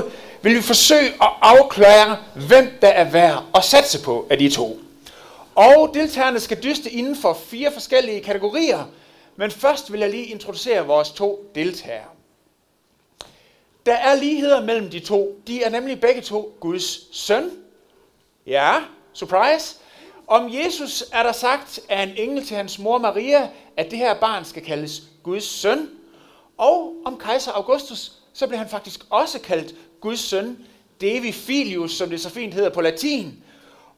prøve, vil vi forsøge at afklare, hvem der er værd at satse på af de to. Og deltagerne skal dyste inden for fire forskellige kategorier, men først vil jeg lige introducere vores to deltagere. Der er ligheder mellem de to. De er nemlig begge to Guds søn. Ja, surprise. Om Jesus er der sagt af en engel til hans mor Maria, at det her barn skal kaldes Guds søn. Og om kejser Augustus, så blev han faktisk også kaldt Guds søn, Devi Filius, som det så fint hedder på latin.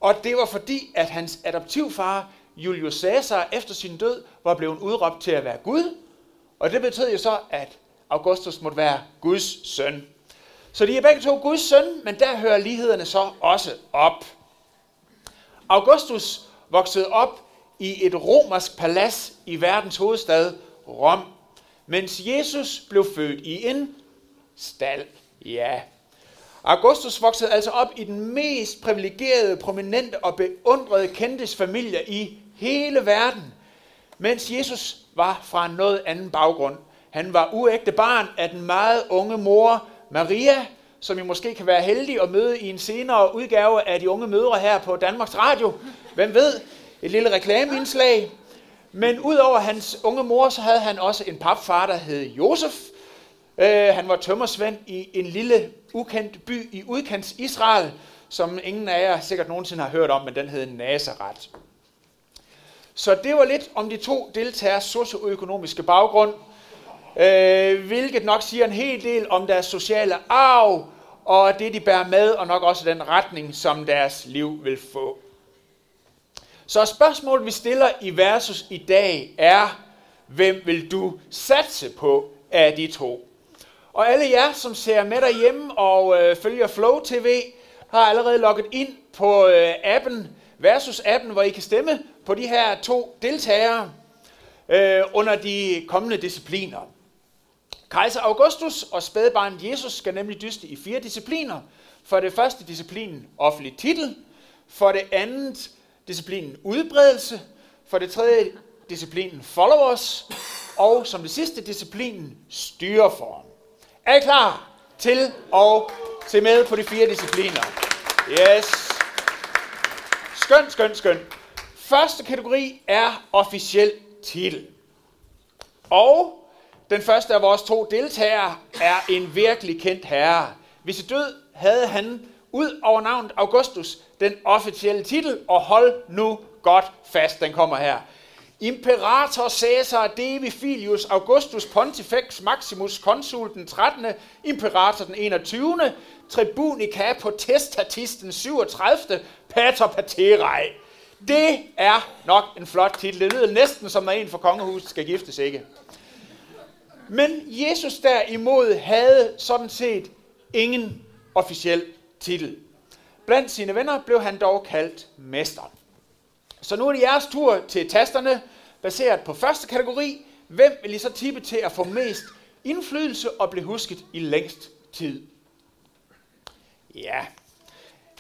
Og det var fordi, at hans adoptivfar, Julius Caesar, efter sin død, var blevet udråbt til at være Gud. Og det betød jo så, at Augustus måtte være Guds søn. Så de er begge to Guds søn, men der hører lighederne så også op. Augustus voksede op i et romersk palads i verdens hovedstad, Rom, mens Jesus blev født i en stald. Ja. Augustus voksede altså op i den mest privilegerede, prominente og beundrede kendtes familie i hele verden, mens Jesus var fra en noget anden baggrund. Han var uægte barn af den meget unge mor Maria, som I måske kan være heldig at møde i en senere udgave af De Unge Mødre her på Danmarks Radio. Hvem ved? Et lille reklameindslag. Men udover hans unge mor, så havde han også en papfar, der hed Josef. Øh, han var tømmersvend i en lille ukendt by i udkants Israel, som ingen af jer sikkert nogensinde har hørt om, men den hed Nazareth. Så det var lidt om de to deltagers socioøkonomiske baggrund øh, hvilket nok siger en hel del om deres sociale arv, og det de bærer med, og nok også den retning, som deres liv vil få. Så spørgsmålet, vi stiller i versus i dag, er, hvem vil du satse på af de to? Og alle jer, som ser med derhjemme og øh, følger Flow TV, har allerede logget ind på øh, appen, versus appen, hvor I kan stemme på de her to deltagere øh, under de kommende discipliner. Kejser Augustus og spædbarnet Jesus skal nemlig dyste i fire discipliner. For det første disciplinen offentlig titel, for det andet disciplinen udbredelse, for det tredje disciplinen followers, og som det sidste disciplinen styreform. Er I klar til at se med på de fire discipliner? Yes. Skøn, skøn, skøn. Første kategori er officiel titel. Og den første af vores to deltagere er en virkelig kendt herre. Hvis i død havde han ud over navnet Augustus den officielle titel, og hold nu godt fast, den kommer her. Imperator Caesar Devi Filius Augustus Pontifex Maximus Consul den 13. Imperator den 21. Tribunica Potestatis den 37. Pater Paterae. Det er nok en flot titel. Det lyder næsten som når en fra kongehuset skal giftes, ikke? Men Jesus derimod havde sådan set ingen officiel titel. Blandt sine venner blev han dog kaldt mester. Så nu er det jeres tur til tasterne, baseret på første kategori. Hvem vil I så tippe til at få mest indflydelse og blive husket i længst tid? Ja.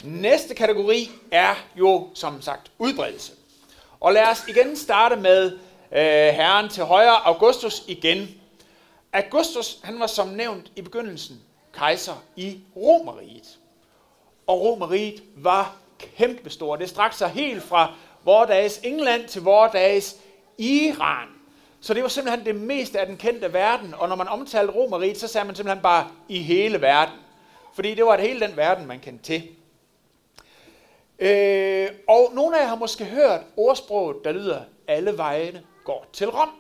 Næste kategori er jo som sagt udbredelse. Og lad os igen starte med øh, herren til højre, Augustus igen. Augustus, han var som nævnt i begyndelsen kejser i Romeriet. Og Romeriet var kæmpestor. Det strakte sig helt fra vores England til vores Iran. Så det var simpelthen det meste af den kendte verden. Og når man omtalte Romeriet, så sagde man simpelthen bare i hele verden. Fordi det var det hele den verden, man kendte til. Øh, og nogle af jer har måske hørt ordsproget, der lyder, alle vejene går til Rom.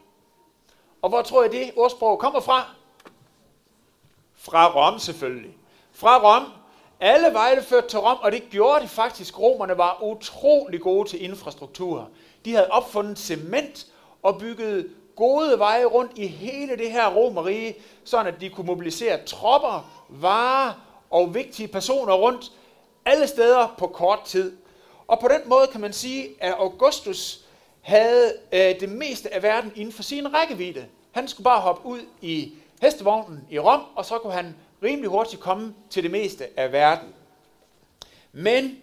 Og hvor tror jeg det ordsprog kommer fra? Fra Rom selvfølgelig. Fra Rom. Alle veje førte til Rom, og det gjorde de faktisk. Romerne var utrolig gode til infrastruktur. De havde opfundet cement og bygget gode veje rundt i hele det her romerige, sådan at de kunne mobilisere tropper, varer og vigtige personer rundt alle steder på kort tid. Og på den måde kan man sige, at Augustus havde øh, det meste af verden inden for sin rækkevidde. Han skulle bare hoppe ud i hestevognen i Rom, og så kunne han rimelig hurtigt komme til det meste af verden. Men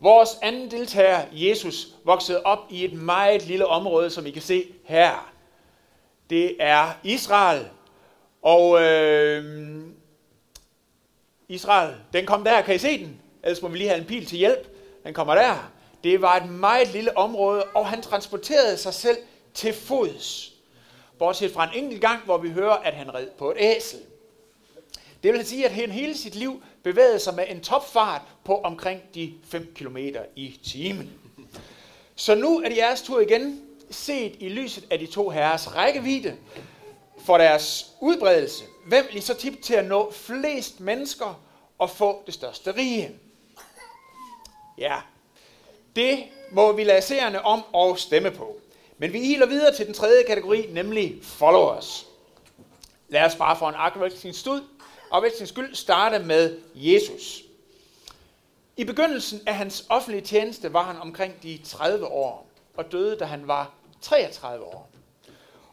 vores anden deltager, Jesus, voksede op i et meget lille område, som I kan se her. Det er Israel. Og øh, Israel, den kom der, kan I se den? Ellers må vi lige have en pil til hjælp. Den kommer der. Det var et meget lille område, og han transporterede sig selv til fods. Bortset fra en enkelt gang, hvor vi hører, at han red på et æsel. Det vil sige, at han hele sit liv bevægede sig med en topfart på omkring de 5 km i timen. Så nu er det jeres tur igen, set i lyset af de to herres rækkevidde for deres udbredelse. Hvem vil I så tippe til at nå flest mennesker og få det største rige? Ja, det må vi lade seerne om og stemme på. Men vi hiler videre til den tredje kategori, nemlig followers. Lad os bare for en afvekslingens skyld starte med Jesus. I begyndelsen af hans offentlige tjeneste var han omkring de 30 år og døde, da han var 33 år.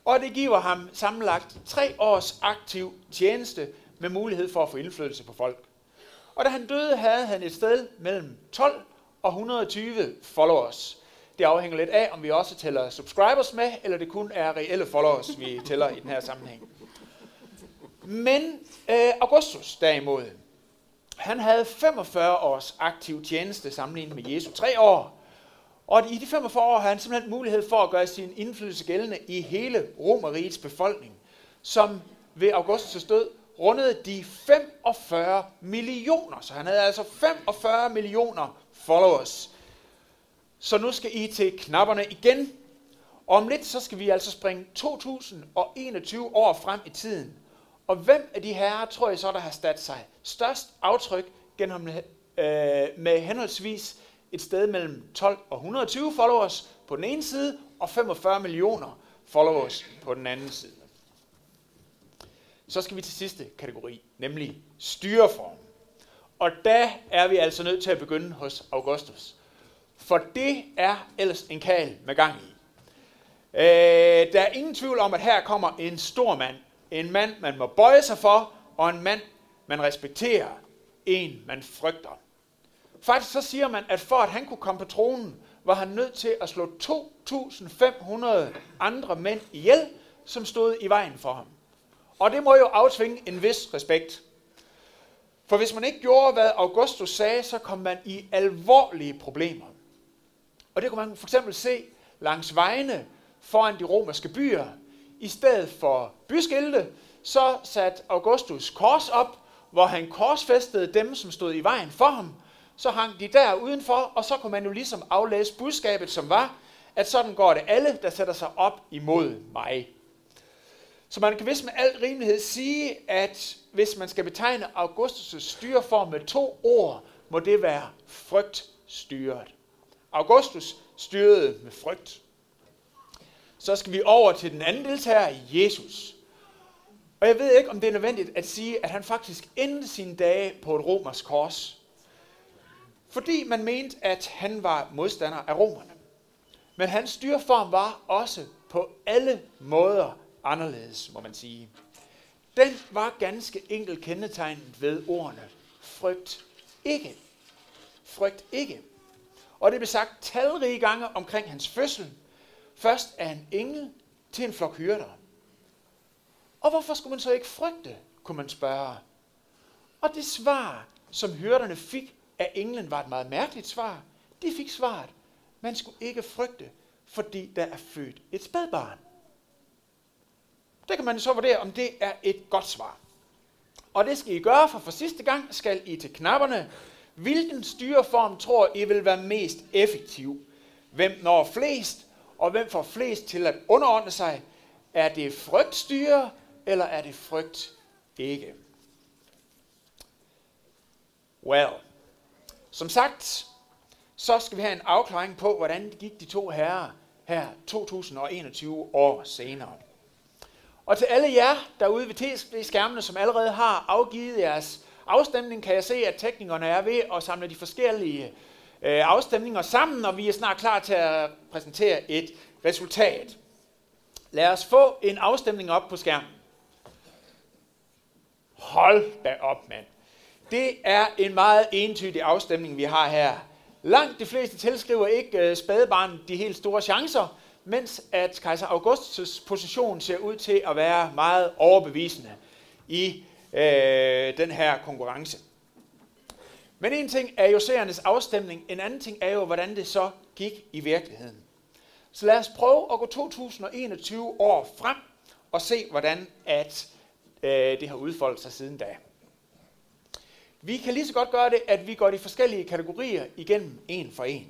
Og det giver ham sammenlagt tre års aktiv tjeneste med mulighed for at få indflydelse på folk. Og da han døde, havde han et sted mellem 12 og 120 followers. Det afhænger lidt af, om vi også tæller subscribers med, eller det kun er reelle followers, vi tæller i den her sammenhæng. Men øh, Augustus derimod, han havde 45 års aktiv tjeneste sammenlignet med Jesu tre år. Og i de 45 år havde han simpelthen mulighed for at gøre sin indflydelse gældende i hele Romerrigets befolkning, som ved Augustus' død rundede de 45 millioner. Så han havde altså 45 millioner followers. Så nu skal I til knapperne igen. Og om lidt så skal vi altså springe 2021 år frem i tiden. Og hvem af de herrer tror jeg så, der har sat sig størst aftryk gennem, øh, med henholdsvis et sted mellem 12 og 120 followers på den ene side, og 45 millioner followers på den anden side. Så skal vi til sidste kategori, nemlig styreform. Og der er vi altså nødt til at begynde hos Augustus. For det er ellers en kal med gang i. Øh, der er ingen tvivl om, at her kommer en stor mand. En mand, man må bøje sig for, og en mand, man respekterer. En, man frygter. Faktisk så siger man, at for at han kunne komme på tronen, var han nødt til at slå 2.500 andre mænd ihjel, som stod i vejen for ham. Og det må jo aftvinge en vis respekt. For hvis man ikke gjorde, hvad Augustus sagde, så kom man i alvorlige problemer. Og det kunne man for eksempel se langs vejene foran de romerske byer. I stedet for byskilte, så satte Augustus kors op, hvor han korsfæstede dem, som stod i vejen for ham. Så hang de der udenfor, og så kunne man jo ligesom aflæse budskabet, som var, at sådan går det alle, der sætter sig op imod mig. Så man kan vist med al rimelighed sige, at hvis man skal betegne Augustus' styreform med to ord, må det være frygtstyret. Augustus styrede med frygt. Så skal vi over til den anden deltager, Jesus. Og jeg ved ikke, om det er nødvendigt at sige, at han faktisk endte sine dage på et romersk kors. Fordi man mente, at han var modstander af romerne. Men hans styreform var også på alle måder anderledes, må man sige. Den var ganske enkelt kendetegnet ved ordene frygt ikke. Frygt ikke. Og det blev sagt talrige gange omkring hans fødsel. Først af en engel til en flok hyrder. Og hvorfor skulle man så ikke frygte, kunne man spørge. Og det svar, som hyrderne fik af englen, var et meget mærkeligt svar. De fik svaret, man skulle ikke frygte, fordi der er født et spædbarn. Der kan man så vurdere, om det er et godt svar. Og det skal I gøre, for for sidste gang skal I til knapperne. Hvilken styreform tror I vil være mest effektiv? Hvem når flest, og hvem får flest til at underordne sig? Er det frygtstyre, eller er det frygt ikke? Well, som sagt, så skal vi have en afklaring på, hvordan det gik de to herrer her 2021 år senere. Og til alle jer derude ved tv-skærmene, som allerede har afgivet jeres afstemning, kan jeg se, at teknikerne er ved at samle de forskellige øh, afstemninger sammen, og vi er snart klar til at præsentere et resultat. Lad os få en afstemning op på skærmen. Hold da op, mand. Det er en meget entydig afstemning, vi har her. Langt de fleste tilskriver ikke øh, spadebarn de helt store chancer, mens at kejser Augustus' position ser ud til at være meget overbevisende i øh, den her konkurrence. Men en ting er jo seernes afstemning, en anden ting er jo, hvordan det så gik i virkeligheden. Så lad os prøve at gå 2021 år frem og se, hvordan at, øh, det har udfoldet sig siden da. Vi kan lige så godt gøre det, at vi går de forskellige kategorier igennem en for en.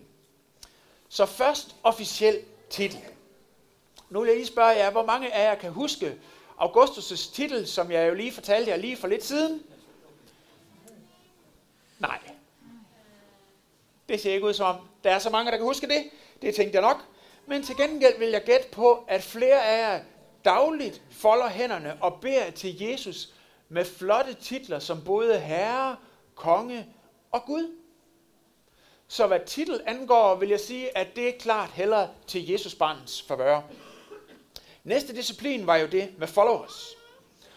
Så først officiel titel. Nu vil jeg lige spørge jer, hvor mange af jer kan huske Augustus' titel, som jeg jo lige fortalte jer lige for lidt siden? Nej. Det ser ikke ud som om, der er så mange, der kan huske det. Det tænkte jeg nok. Men til gengæld vil jeg gætte på, at flere af jer dagligt folder hænderne og beder til Jesus med flotte titler som både Herre, Konge og Gud. Så hvad titel angår, vil jeg sige, at det er klart heller til Jesus barnets favør. Næste disciplin var jo det med followers.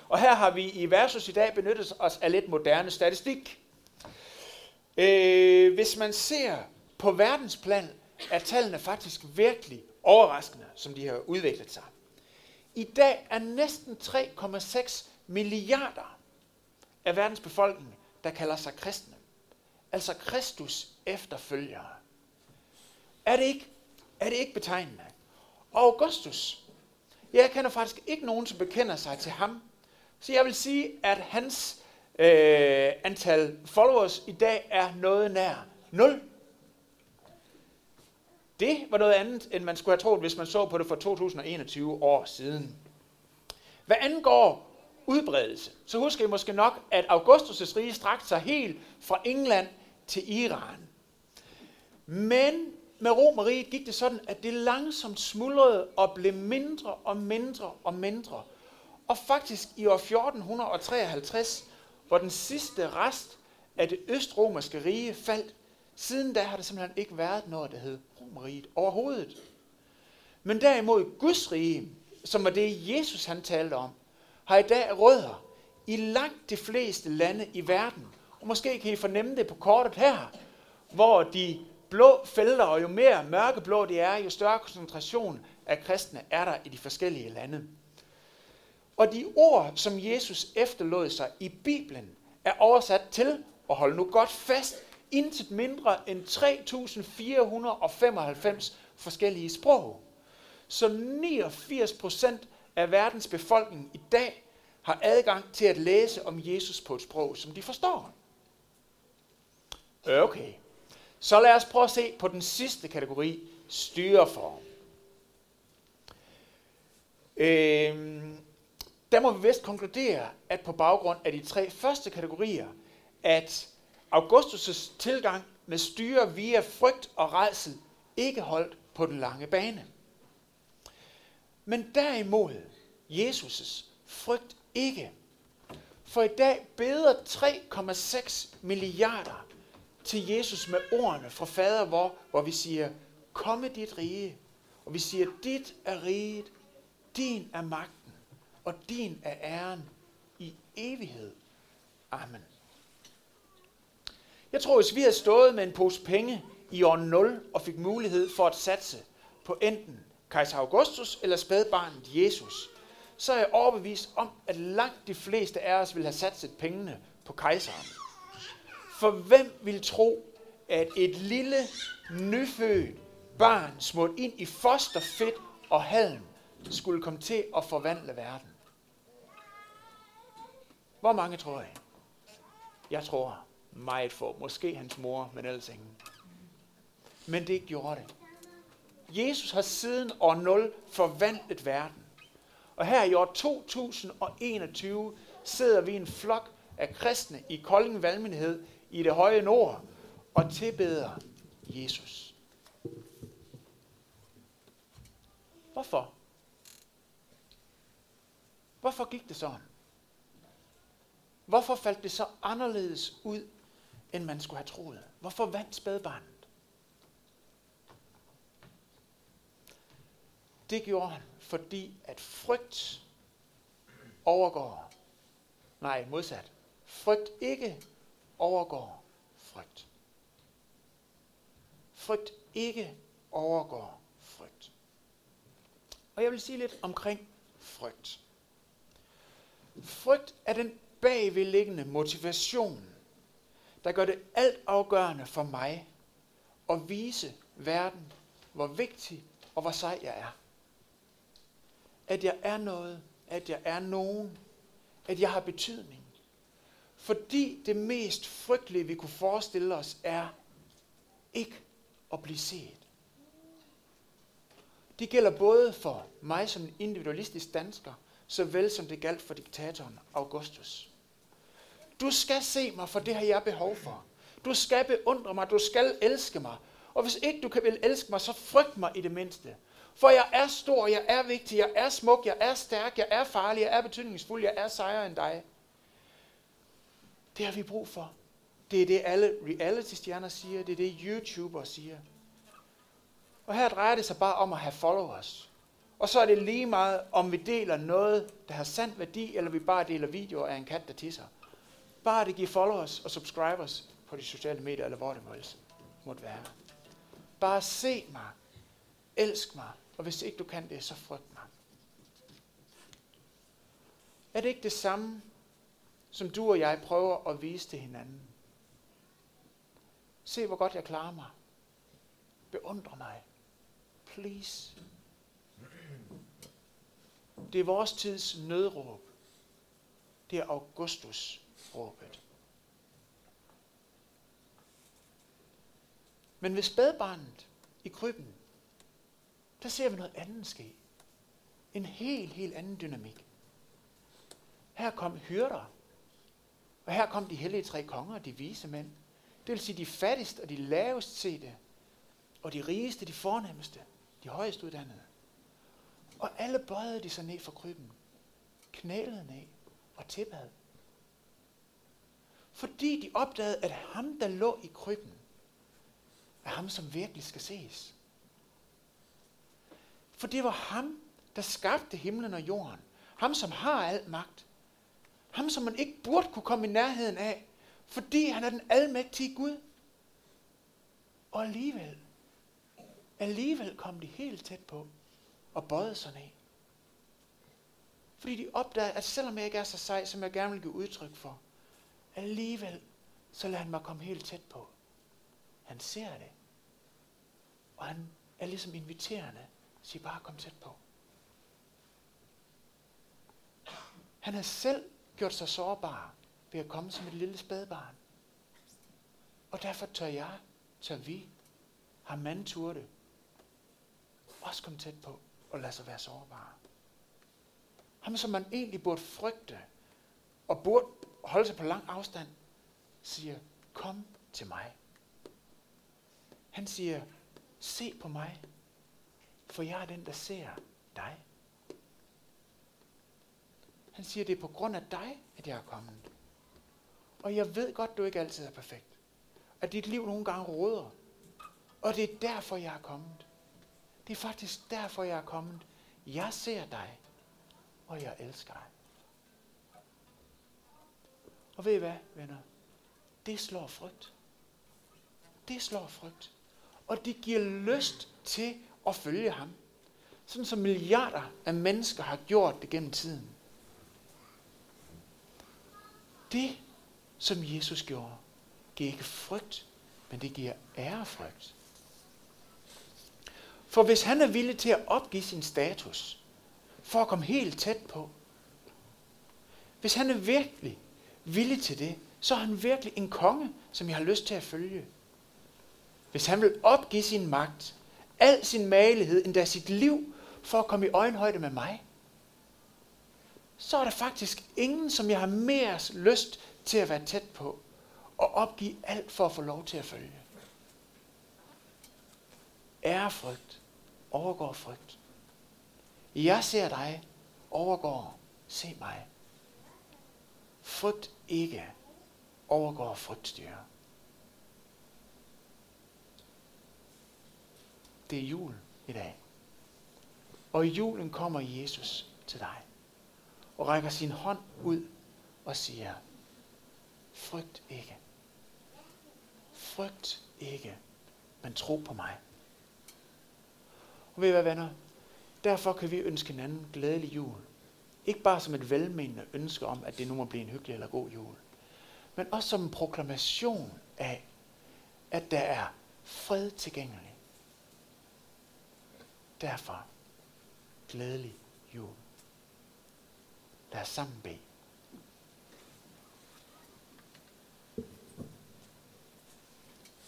Og her har vi i Versus i dag benyttet os af lidt moderne statistik. Øh, hvis man ser på verdensplan, er tallene faktisk virkelig overraskende, som de har udviklet sig. I dag er næsten 3,6 milliarder af verdens befolkning, der kalder sig kristne. Altså Kristus efterfølgere. Er det ikke, er det ikke betegnende? Og Augustus, jeg kender faktisk ikke nogen, som bekender sig til ham. Så jeg vil sige, at hans øh, antal followers i dag er noget nær 0. Det var noget andet, end man skulle have troet, hvis man så på det for 2021 år siden. Hvad angår udbredelse, så husker I måske nok, at Augustus' rige strakte sig helt fra England til Iran. Men med Romeriet gik det sådan, at det langsomt smuldrede og blev mindre og mindre og mindre. Og faktisk i år 1453, hvor den sidste rest af det østromerske rige faldt, siden da har det simpelthen ikke været noget, der hed Romeriet overhovedet. Men derimod Guds rige, som var det Jesus han talte om, har i dag rødder i langt de fleste lande i verden. Og måske kan I fornemme det på kortet her, hvor de blå felter, og jo mere mørkeblå det er, jo større koncentration af kristne er der i de forskellige lande. Og de ord, som Jesus efterlod sig i Bibelen, er oversat til, og hold nu godt fast, intet mindre end 3.495 forskellige sprog. Så 89 procent af verdens befolkning i dag har adgang til at læse om Jesus på et sprog, som de forstår. Okay. Så lad os prøve at se på den sidste kategori, styreform. Øhm, der må vi vist konkludere, at på baggrund af de tre første kategorier, at Augustus' tilgang med styre via frygt og redsel ikke holdt på den lange bane. Men derimod Jesus' frygt ikke. For i dag beder 3,6 milliarder til Jesus med ordene fra fader, hvor, hvor vi siger, komme dit rige. Og vi siger, dit er riget, din er magten, og din er æren i evighed. Amen. Jeg tror, hvis vi havde stået med en pose penge i år 0 og fik mulighed for at satse på enten kejser Augustus eller spædbarnet Jesus, så er jeg overbevist om, at langt de fleste af os vil have satset pengene på kejseren. For hvem vil tro, at et lille, nyfødt barn smurt ind i fosterfedt og halm skulle komme til at forvandle verden? Hvor mange tror jeg? Jeg tror meget få. Måske hans mor, men ellers ingen. Men det gjorde det. Jesus har siden år 0 forvandlet verden. Og her i år 2021 sidder vi en flok af kristne i Kolding Valmenhed i det høje nord og tilbeder Jesus. Hvorfor? Hvorfor gik det sådan? Hvorfor faldt det så anderledes ud, end man skulle have troet? Hvorfor vandt spædbarnet? Det gjorde han, fordi at frygt overgår. Nej, modsat. Frygt ikke overgår frygt. Frygt ikke overgår frygt. Og jeg vil sige lidt omkring frygt. Frygt er den bagvedliggende motivation, der gør det alt afgørende for mig at vise verden, hvor vigtig og hvor sej jeg er. At jeg er noget, at jeg er nogen, at jeg har betydning. Fordi det mest frygtelige, vi kunne forestille os, er ikke at blive set. Det gælder både for mig som en individualistisk dansker, såvel som det galt for diktatoren Augustus. Du skal se mig, for det har jeg behov for. Du skal beundre mig, du skal elske mig. Og hvis ikke du kan vil elske mig, så frygt mig i det mindste. For jeg er stor, jeg er vigtig, jeg er smuk, jeg er stærk, jeg er farlig, jeg er betydningsfuld, jeg er sejere end dig. Det har vi brug for. Det er det, alle reality-stjerner siger. Det er det, YouTubere siger. Og her drejer det sig bare om at have followers. Og så er det lige meget, om vi deler noget, der har sand værdi, eller vi bare deler videoer af en kat, der tisser. Bare det giver followers og subscribers på de sociale medier, eller hvor det måtte være. Bare se mig. Elsk mig. Og hvis ikke du kan det, så frygt mig. Er det ikke det samme, som du og jeg prøver at vise til hinanden? Se, hvor godt jeg klarer mig. Beundre mig. Please. Det er vores tids nødråb. Det er Augustus-råbet. Men ved spædbarnet i krybben, der ser vi noget andet ske. En helt, helt anden dynamik. Her kom hyrder, og her kom de hellige tre konger, de vise mænd. Det vil sige de fattigste og de lavest sete, og de rigeste, de fornemmeste, de højest uddannede. Og alle bøjede de sig ned for krybben, knælede ned og tilbad fordi de opdagede, at ham, der lå i krybben, er ham, som virkelig skal ses. For det var ham, der skabte himlen og jorden. Ham, som har al magt. Ham, som man ikke burde kunne komme i nærheden af, fordi han er den almægtige Gud. Og alligevel, alligevel kom de helt tæt på og bøjede sig ned. Fordi de opdagede, at selvom jeg ikke er så sej, som jeg gerne vil give udtryk for, alligevel, så lader han mig komme helt tæt på. Han ser det. Og han er ligesom inviterende. Sig bare, kom tæt på. Han har selv gjort sig sårbar ved at komme som et lille spædbarn. Og derfor tør jeg, tør vi, har mand turde, også komme tæt på og lade sig være sårbare. Ham, som man egentlig burde frygte, og burde holde sig på lang afstand, siger, kom til mig. Han siger, se på mig, for jeg er den, der ser dig. Han siger, det er på grund af dig, at jeg er kommet. Og jeg ved godt, du ikke altid er perfekt. At dit liv nogle gange råder. Og det er derfor, jeg er kommet. Det er faktisk derfor, jeg er kommet. Jeg ser dig, og jeg elsker dig. Og ved I hvad, venner? Det slår frygt. Det slår frygt. Og det giver lyst til at følge ham. Sådan som milliarder af mennesker har gjort det gennem tiden. Det, som Jesus gjorde, giver ikke frygt, men det giver ærefrygt. For hvis han er villig til at opgive sin status, for at komme helt tæt på, hvis han er virkelig villig til det, så er han virkelig en konge, som jeg har lyst til at følge. Hvis han vil opgive sin magt, al sin malighed, endda sit liv, for at komme i øjenhøjde med mig, så er der faktisk ingen, som jeg har mere lyst til at være tæt på, og opgive alt for at få lov til at følge. Ærefrygt overgår frygt. Jeg ser dig, overgår, se mig. Frygt ikke, overgår frygtstyre. Det er jul i dag. Og i julen kommer Jesus til dig og rækker sin hånd ud og siger, frygt ikke. Frygt ikke, men tro på mig. Og ved I hvad, venner? Derfor kan vi ønske hinanden glædelig jul. Ikke bare som et velmenende ønske om, at det nu må blive en hyggelig eller god jul. men også som en proklamation af, at der er fred tilgængelig. Derfor glædelig jul. Lad os sammen bede.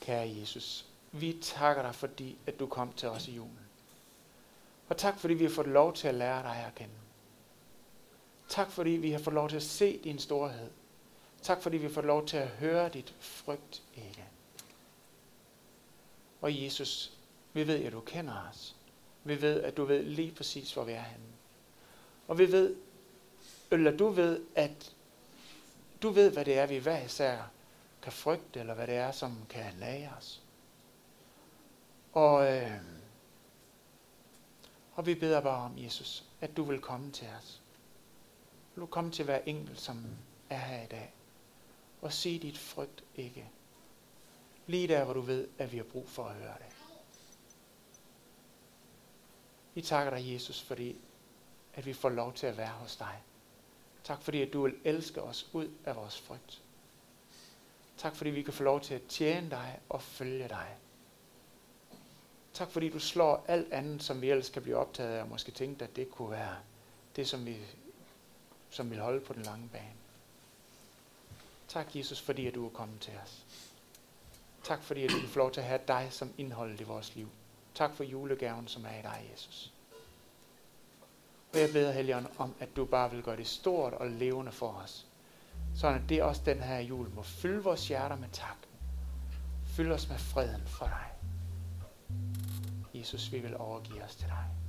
Kære Jesus, vi takker dig, fordi at du kom til os i julen. Og tak, fordi vi har fået lov til at lære dig at kende. Tak, fordi vi har fået lov til at se din storhed. Tak, fordi vi får lov til at høre dit frygt ikke. Og Jesus, vi ved, at du kender os. Vi ved, at du ved lige præcis, hvor vi er henne. Og vi ved, eller du ved, at du ved, hvad det er, vi hver især kan frygte, eller hvad det er, som kan lage os. Og, øh, og vi beder bare om, Jesus, at du vil komme til os. Vil du komme til hver enkelt, som er her i dag, og sige dit frygt ikke. Lige der, hvor du ved, at vi har brug for at høre det. Vi takker dig, Jesus, fordi at vi får lov til at være hos dig. Tak fordi, at du vil elske os ud af vores frygt. Tak fordi vi kan få lov til at tjene dig og følge dig. Tak fordi du slår alt andet, som vi ellers kan blive optaget af, og måske tænkte, at det kunne være det, som vi som vil holde på den lange bane. Tak, Jesus, fordi at du er kommet til os. Tak, fordi at vi kan få lov til at have dig som indhold i vores liv. Tak for julegaven, som er i dig, Jesus. Og jeg beder, Helligånd, om, at du bare vil gøre det stort og levende for os. Sådan at det også den her jul må fylde vores hjerter med tak. Fyld os med freden for dig. Jesus, vi vil overgive os til dig.